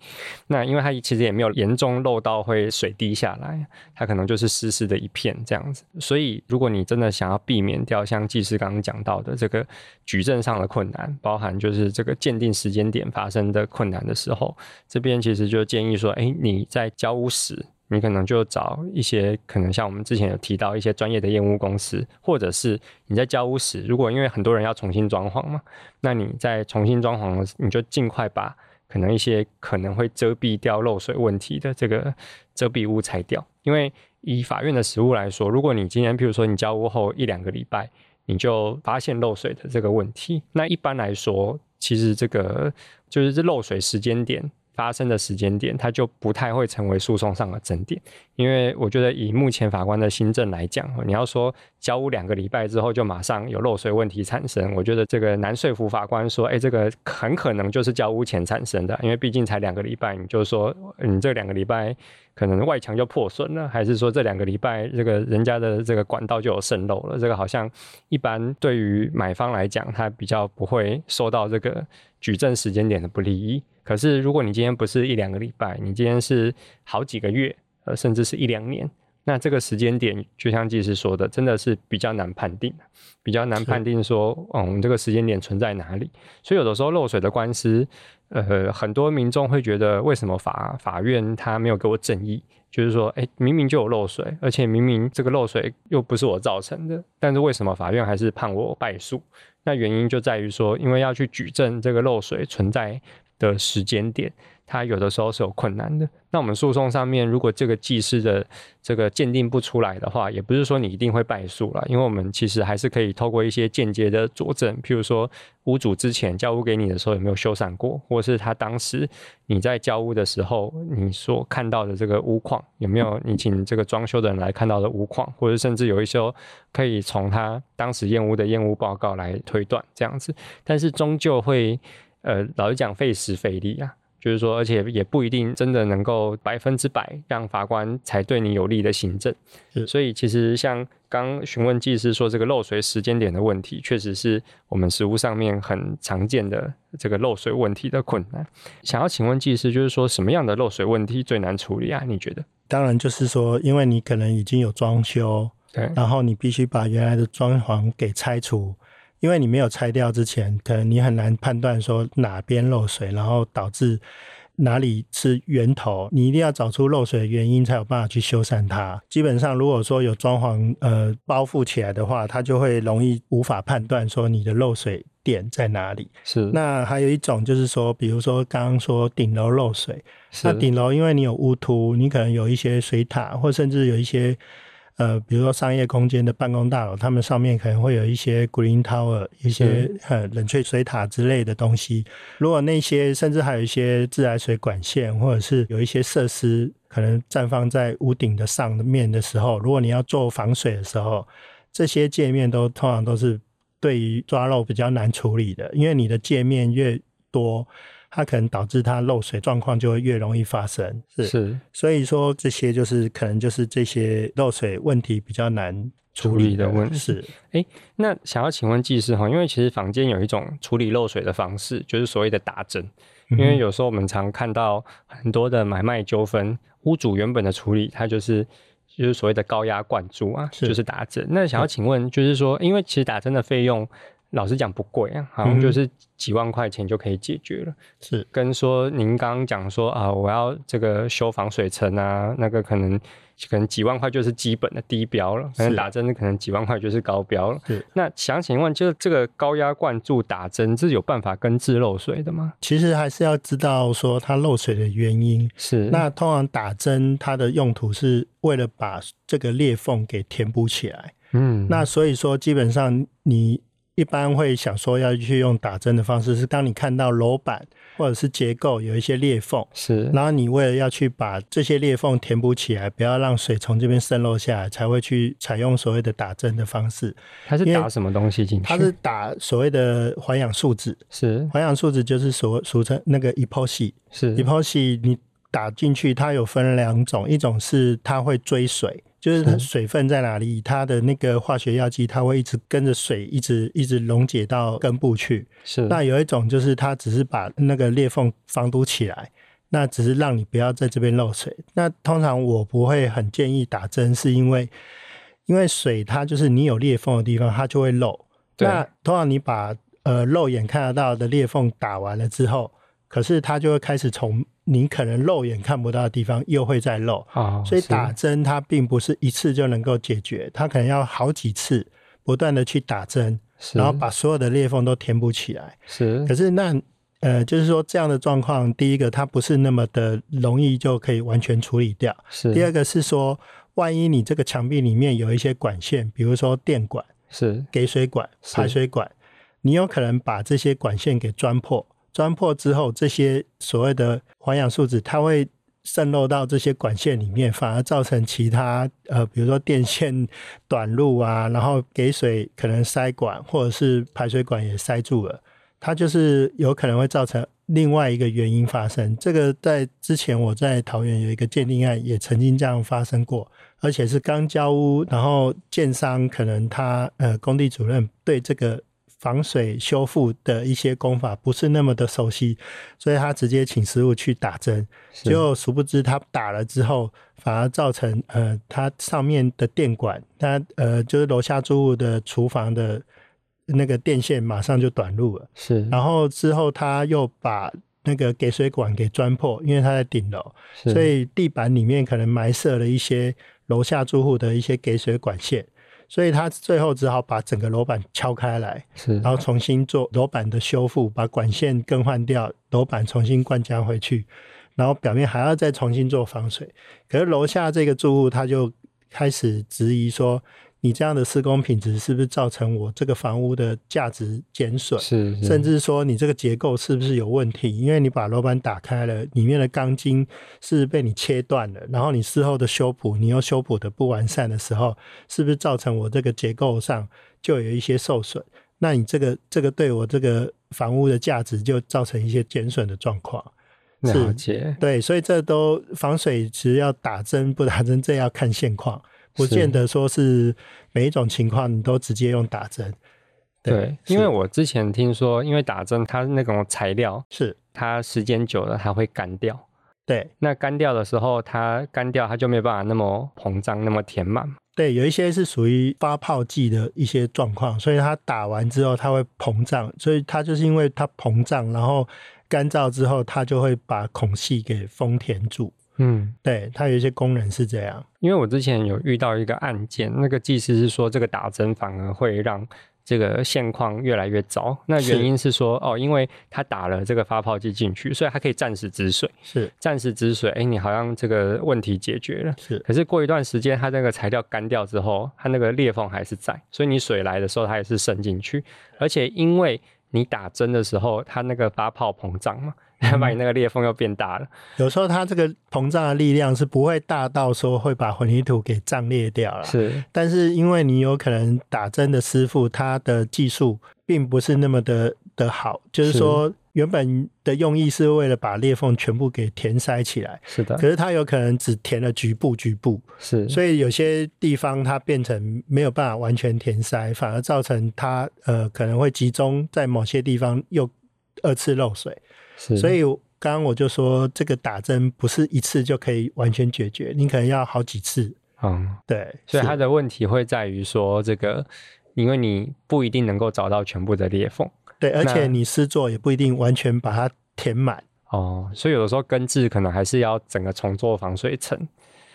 那因为它其实也没有严重漏到会水滴下来，它可能就是湿湿的一片这样子。所以如果你真的想要避免掉像技师刚刚讲到的这个举证上的困难，包含就是这个鉴定时间点发生的困难的时候，这边其实就建议说，哎，你在交屋时。你可能就找一些可能像我们之前有提到一些专业的验屋公司，或者是你在交屋时，如果因为很多人要重新装潢嘛，那你在重新装潢，你就尽快把可能一些可能会遮蔽掉漏水问题的这个遮蔽物拆掉。因为以法院的实务来说，如果你今天譬如说你交屋后一两个礼拜，你就发现漏水的这个问题，那一般来说，其实这个就是这漏水时间点。发生的时间点，它就不太会成为诉讼上的争点，因为我觉得以目前法官的新政来讲，你要说交屋两个礼拜之后就马上有漏水问题产生，我觉得这个难说服法官说，哎，这个很可能就是交屋前产生的，因为毕竟才两个礼拜，你就说你这两个礼拜可能外墙就破损了，还是说这两个礼拜这个人家的这个管道就有渗漏了，这个好像一般对于买方来讲，他比较不会受到这个举证时间点的不利。可是，如果你今天不是一两个礼拜，你今天是好几个月，呃，甚至是一两年，那这个时间点，就像技师说的，真的是比较难判定，比较难判定说，嗯，我们这个时间点存在哪里？所以有的时候漏水的官司，呃，很多民众会觉得，为什么法法院他没有给我正义？就是说，哎，明明就有漏水，而且明明这个漏水又不是我造成的，但是为什么法院还是判我败诉？那原因就在于说，因为要去举证这个漏水存在。的时间点，它有的时候是有困难的。那我们诉讼上面，如果这个技师的这个鉴定不出来的话，也不是说你一定会败诉了，因为我们其实还是可以透过一些间接的佐证，譬如说屋主之前交屋给你的时候有没有修缮过，或是他当时你在交屋的时候你所看到的这个屋况有没有你请这个装修的人来看到的屋况，或者甚至有一些可以从他当时验屋的验屋报告来推断这样子，但是终究会。呃，老实讲，费时费力啊，就是说，而且也不一定真的能够百分之百让法官才对你有利的行政。是所以，其实像刚询问技师说这个漏水时间点的问题，确实是我们实务上面很常见的这个漏水问题的困难。想要请问技师，就是说什么样的漏水问题最难处理啊？你觉得？当然就是说，因为你可能已经有装修，对，然后你必须把原来的装潢给拆除。因为你没有拆掉之前，可能你很难判断说哪边漏水，然后导致哪里是源头。你一定要找出漏水的原因，才有办法去修缮它。基本上，如果说有装潢呃包覆起来的话，它就会容易无法判断说你的漏水点在哪里。是。那还有一种就是说，比如说刚刚说顶楼漏水，那顶楼因为你有屋突，你可能有一些水塔，或甚至有一些。呃，比如说商业空间的办公大楼，他们上面可能会有一些 green tower，一些呃冷却水塔之类的东西。如果那些甚至还有一些自来水管线，或者是有一些设施可能绽放在屋顶的上面的时候，如果你要做防水的时候，这些界面都通常都是对于抓漏比较难处理的，因为你的界面越多，它可能导致它漏水状况就会越容易发生。是，是所以说这些就是可能就是这些漏水问题比较难处理的问题。是，哎，那想要请问技师哈，因为其实房间有一种处理漏水的方式，就是所谓的打针。因为有时候我们常看到很多的买卖纠纷，屋主原本的处理，它就是就是所谓的高压灌注啊，是就是打针。那想要请问，就是说，因为其实打针的费用，老实讲不贵啊，好像就是几万块钱就可以解决了。是跟说您刚刚讲说啊，我要这个修防水层啊，那个可能。可能几万块就是基本的低标了，可能打针可能几万块就是高标了。是，那想请问，就是这个高压灌注打针，这是有办法根治漏水的吗？其实还是要知道说它漏水的原因。是，那通常打针它的用途是为了把这个裂缝给填补起来。嗯，那所以说基本上你。一般会想说要去用打针的方式，是当你看到楼板或者是结构有一些裂缝，是，然后你为了要去把这些裂缝填补起来，不要让水从这边渗漏下来，才会去采用所谓的打针的方式。它是打什么东西进去？它是打所谓的环氧树脂，是环氧树脂就是所俗称那个 epoxy，是 epoxy 你打进去，它有分两种，一种是它会追水。就是它水分在哪里，它的那个化学药剂，它会一直跟着水，一直一直溶解到根部去。是。那有一种就是它只是把那个裂缝防堵起来，那只是让你不要在这边漏水。那通常我不会很建议打针，是因为因为水它就是你有裂缝的地方，它就会漏。那通常你把呃肉眼看得到的裂缝打完了之后，可是它就会开始从。你可能肉眼看不到的地方又会再漏，哦、所以打针它并不是一次就能够解决，它可能要好几次不断的去打针，然后把所有的裂缝都填补起来。是，可是那呃，就是说这样的状况，第一个它不是那么的容易就可以完全处理掉。是，第二个是说，万一你这个墙壁里面有一些管线，比如说电管、是给水管、排水管，你有可能把这些管线给钻破。钻破之后，这些所谓的环氧树脂，它会渗漏到这些管线里面，反而造成其他呃，比如说电线短路啊，然后给水可能塞管，或者是排水管也塞住了，它就是有可能会造成另外一个原因发生。这个在之前我在桃园有一个鉴定案，也曾经这样发生过，而且是刚交屋，然后建商可能他呃工地主任对这个。防水修复的一些功法不是那么的熟悉，所以他直接请师傅去打针，结果殊不知他打了之后，反而造成呃，他上面的电管，他呃就是楼下住户的厨房的那个电线马上就短路了。是，然后之后他又把那个给水管给钻破，因为他在顶楼，所以地板里面可能埋设了一些楼下住户的一些给水管线。所以他最后只好把整个楼板敲开来，是，然后重新做楼板的修复，把管线更换掉，楼板重新灌浆回去，然后表面还要再重新做防水。可是楼下这个住户他就开始质疑说。你这样的施工品质是不是造成我这个房屋的价值减损？是，是，甚至说你这个结构是不是有问题？因为你把楼板打开了，里面的钢筋是被你切断了，然后你事后的修补，你又修补的不完善的时候，是不是造成我这个结构上就有一些受损？那你这个这个对我这个房屋的价值就造成一些减损的状况。了解，对，所以这都防水其实要打针不打针，这要看现况。不见得说是每一种情况你都直接用打针，对，对，因为我之前听说，因为打针它那种材料是。它时间久了它会干掉，对，那干掉的时候它干掉它就没有办法那么膨胀那么填满，对，有一些是属于发泡剂的一些状况，所以它打完之后它会膨胀，所以它就是因为它膨胀，然后干燥之后它就会把孔隙给封填住。嗯，对，它有一些功能是这样。因为我之前有遇到一个案件，那个技师是说，这个打针反而会让这个现况越来越糟。那原因是说，是哦，因为他打了这个发泡剂进去，所以它可以暂时止水，是暂时止水。哎，你好像这个问题解决了，是。可是过一段时间，它那个材料干掉之后，它那个裂缝还是在，所以你水来的时候，它也是渗进去。而且因为你打针的时候，它那个发泡膨胀嘛。然后把你那个裂缝又变大了。有时候它这个膨胀的力量是不会大到说会把混凝土给胀裂掉了。是，但是因为你有可能打针的师傅他的技术并不是那么的的好，就是说。原本的用意是为了把裂缝全部给填塞起来，是的。可是它有可能只填了局部，局部是，所以有些地方它变成没有办法完全填塞，反而造成它呃可能会集中在某些地方又二次漏水。是，所以刚刚我就说这个打针不是一次就可以完全解决，你可能要好几次。嗯，对。所以它的问题会在于说这个，因为你不一定能够找到全部的裂缝。对，而且你施作也不一定完全把它填满哦，所以有的时候根治可能还是要整个重做防水层。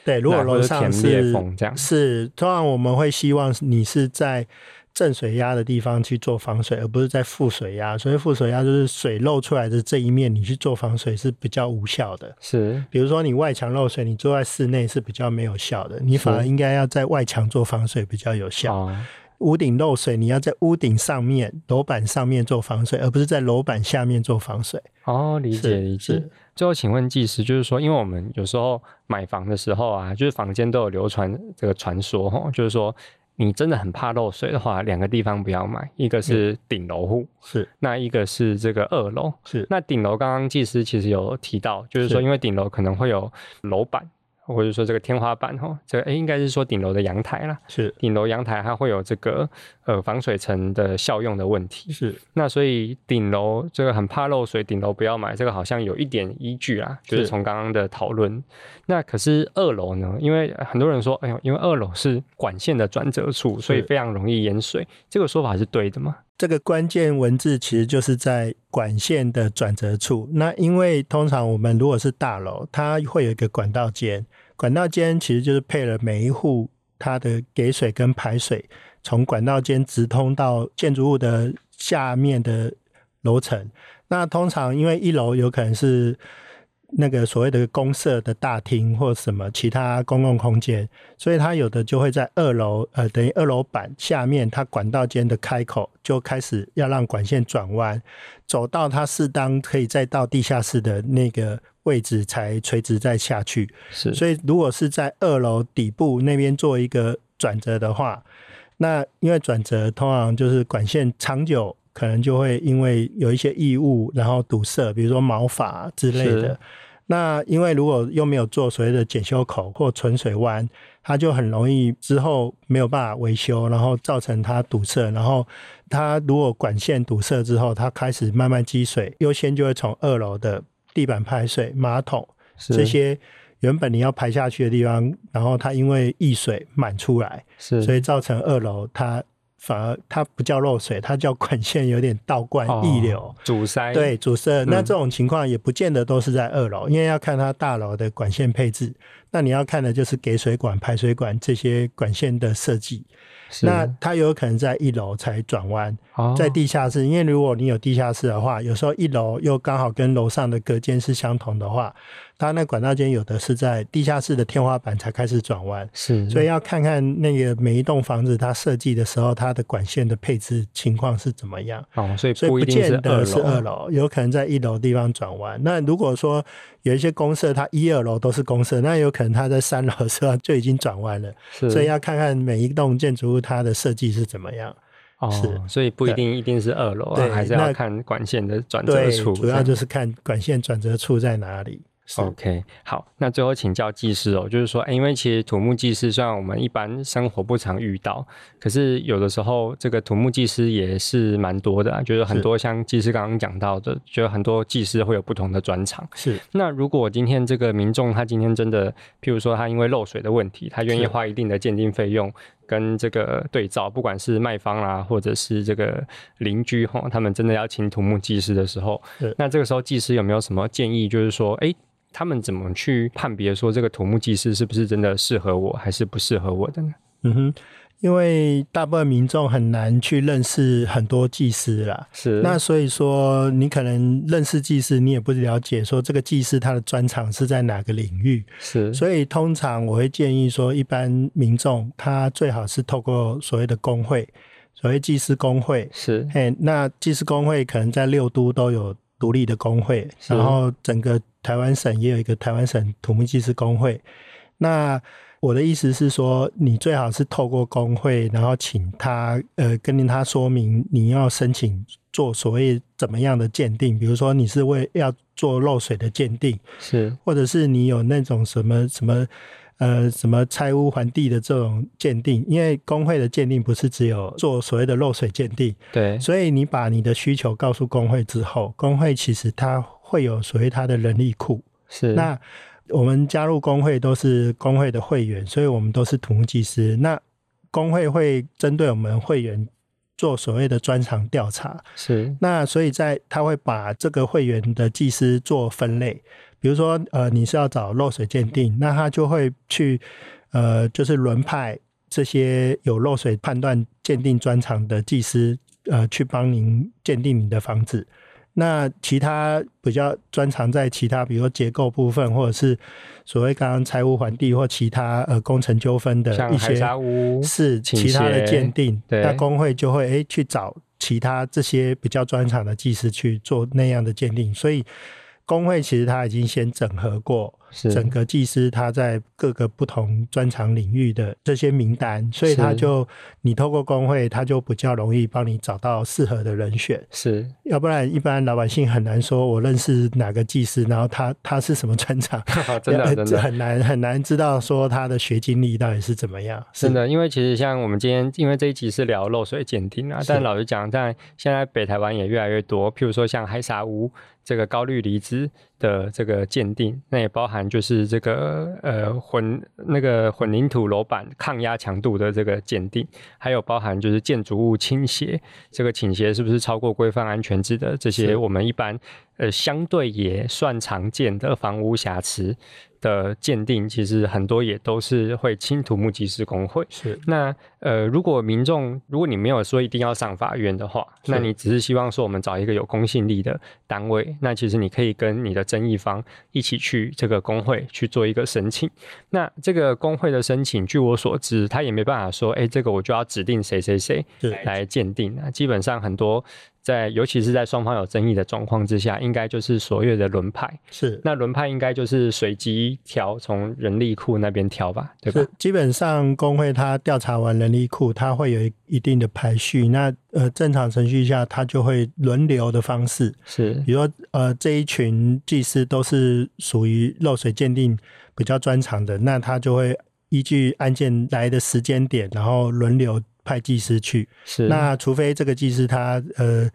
对，如果楼上是填裂缝这样，是通常我们会希望你是在正水压的地方去做防水，而不是在负水压。所以负水压就是水漏出来的这一面，你去做防水是比较无效的。是，比如说你外墙漏水，你做在室内是比较没有效的，你反而应该要在外墙做防水比较有效。屋顶漏水，你要在屋顶上面、楼板上面做防水，而不是在楼板下面做防水。哦，理解理解。最后，请问技师，就是说，因为我们有时候买房的时候啊，就是房间都有流传这个传说哈，就是说，你真的很怕漏水的话，两个地方不要买，一个是顶楼户，是那一个是这个二楼，是那顶楼。刚刚技师其实有提到，就是说，因为顶楼可能会有楼板。或者说这个天花板哈，这个诶应该是说顶楼的阳台啦，是顶楼阳台它会有这个呃防水层的效用的问题，是那所以顶楼这个很怕漏水，顶楼不要买，这个好像有一点依据啦，就是从刚刚的讨论。那可是二楼呢？因为很多人说，哎呦，因为二楼是管线的转折处，所以非常容易淹水，这个说法是对的吗？这个关键文字其实就是在管线的转折处。那因为通常我们如果是大楼，它会有一个管道间，管道间其实就是配了每一户它的给水跟排水，从管道间直通到建筑物的下面的楼层。那通常因为一楼有可能是那个所谓的公社的大厅或什么其他公共空间，所以它有的就会在二楼，呃，等于二楼板下面，它管道间的开口就开始要让管线转弯，走到它适当可以再到地下室的那个位置才垂直再下去。是，所以如果是在二楼底部那边做一个转折的话，那因为转折通常就是管线长久可能就会因为有一些异物然后堵塞，比如说毛发之类的。那因为如果又没有做所谓的检修口或存水弯，它就很容易之后没有办法维修，然后造成它堵塞。然后它如果管线堵塞之后，它开始慢慢积水，优先就会从二楼的地板排水、马桶这些原本你要排下去的地方，然后它因为溢水满出来，是所以造成二楼它。反而它不叫漏水，它叫管线有点倒灌溢流、哦、阻塞。对，阻塞。那这种情况也不见得都是在二楼，嗯、因为要看它大楼的管线配置。那你要看的就是给水管、排水管这些管线的设计。那它有可能在一楼才转弯，哦、在地下室，因为如果你有地下室的话，有时候一楼又刚好跟楼上的隔间是相同的话。它那管道间有的是在地下室的天花板才开始转弯，是，所以要看看那个每一栋房子它设计的时候，它的管线的配置情况是怎么样。哦，所以所以不见得是二楼，有可能在一楼地方转弯。那如果说有一些公社，它一二楼都是公社，那有可能它在三楼的时候就已经转弯了。是，所以要看看每一栋建筑物它的设计是怎么样。哦，是，所以不一定一定是二楼啊，对，还是要看管线的转折处。主要就是看管线转折处在哪里。OK，好，那最后请教技师哦，就是说，欸，因为其实土木技师虽然我们一般生活不常遇到，可是有的时候这个土木技师也是蛮多的啊，就是很多像技师刚刚讲到的，就是很多技师会有不同的专长。是，那如果今天这个民众他今天真的，譬如说他因为漏水的问题，他愿意花一定的鉴定费用跟这个对照，不管是卖方啦，或者是这个邻居哈，他们真的要请土木技师的时候，那这个时候技师有没有什么建议？就是说，哎，欸。他们怎么去判别说这个土木技师是不是真的适合我，还是不适合我的呢？嗯哼，因为大部分民众很难去认识很多技师啦，是。那所以说，你可能认识技师，你也不了解说这个技师他的专长是在哪个领域，是。所以通常我会建议说，一般民众他最好是透过所谓的工会，所谓技师工会，是。嘿，那技师工会可能在六都都有。独立的工会，然后整个台湾省也有一个台湾省土木技师工会。那我的意思是说，你最好是透过工会，然后请他呃跟他说明你要申请做所谓怎么样的鉴定，比如说你是为要做漏水的鉴定，是，或者是你有那种什么什么呃什么拆屋还地的这种鉴定，因为工会的鉴定不是只有做所谓的漏水鉴定，对，所以你把你的需求告诉工会之后，工会其实它会有所谓它的人力库，是那。我们加入工会都是工会的会员，所以我们都是土木技师。那工会会针对我们会员做所谓的专长调查，是。那所以在他会把这个会员的技师做分类，比如说呃你是要找漏水鉴定，那他就会去呃就是轮派这些有漏水判断鉴定专长的技师呃去帮您鉴定你的房子。那其他比较专长在其他，比如说结构部分，或者是所谓刚刚财务还地或其他呃工程纠纷的一些是其他的鉴定，那工会就会哎、欸、去找其他这些比较专长的技师去做那样的鉴定，所以工会其实他已经先整合过。整个技师他在各个不同专长领域的这些名单，所以他就你透过工会，他就比较容易帮你找到适合的人选。是，要不然一般老百姓很难说，我认识哪个技师，然后他他是什么专长，真的真的很难很难知道说他的学经历到底是怎么样。真的，因为其实像我们今天，因为这一集是聊漏水鉴定啊，但老实讲，在现在北台湾也越来越多，譬如说像海砂屋。这个高氯离子的这个鉴定，那也包含就是这个呃混那个混凝土楼板抗压强度的这个鉴定，还有包含就是建筑物倾斜，这个倾斜是不是超过规范安全值的这些，我们一般呃相对也算常见的房屋瑕疵。的鉴定其实很多也都是会请土木技师工会。是那呃，如果民众如果你没有说一定要上法院的话，那你只是希望说我们找一个有公信力的单位，那其实你可以跟你的争议方一起去这个工会去做一个申请。那这个工会的申请，据我所知，他也没办法说，哎，这个我就要指定谁谁谁来鉴定。那基本上很多。在尤其是在双方有争议的状况之下，应该就是所谓的轮派。是，那轮派应该就是随机调，从人力库那边调吧，对吧？基本上工会他调查完人力库，他会有一一定的排序。那呃，正常程序下，他就会轮流的方式。是，比如说呃，这一群技师都是属于漏水鉴定比较专长的，那他就会依据案件来的时间点，然后轮流。派技师去，是那除非这个技师他呃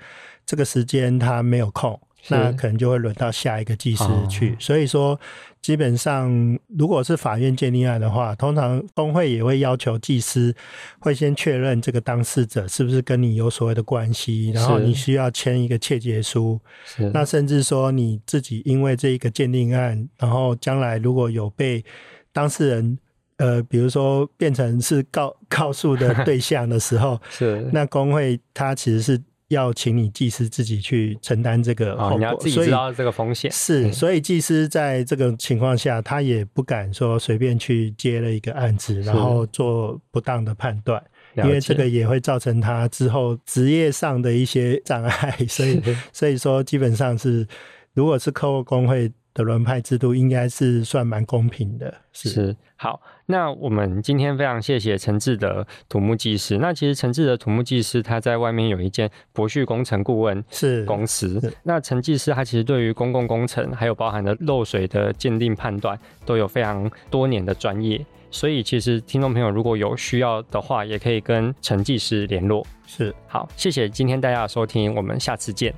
这个时间他没有空，那可能就会轮到下一个技师去。哦、所以说，基本上如果是法院鉴定案的话，通常工会也会要求技师会先确认这个当事者是不是跟你有所谓的关系，然后你需要签一个切结书。是那甚至说你自己因为这一个鉴定案，然后将来如果有被当事人。呃，比如说变成是告告诉的对象的时候，是那工会他其实是要请你技师自己去承担这个后果，哦，你要自己知道这个风险。是，所以技师在这个情况下，他也不敢说随便去接了一个案子，然后做不当的判断，因为这个也会造成他之后职业上的一些障碍。所以，所以说基本上是，如果是客户工会。的轮派制度应该是算蛮公平的，是，是好。那我们今天非常谢谢陈志德土木技师。那其实陈志德土木技师他在外面有一间博旭工程顾问是公司。那陈技师他其实对于公共工程还有包含的漏水的鉴定判断都有非常多年的专业。所以其实听众朋友如果有需要的话，也可以跟陈技师联络。是，好，谢谢今天大家的收听，我们下次见。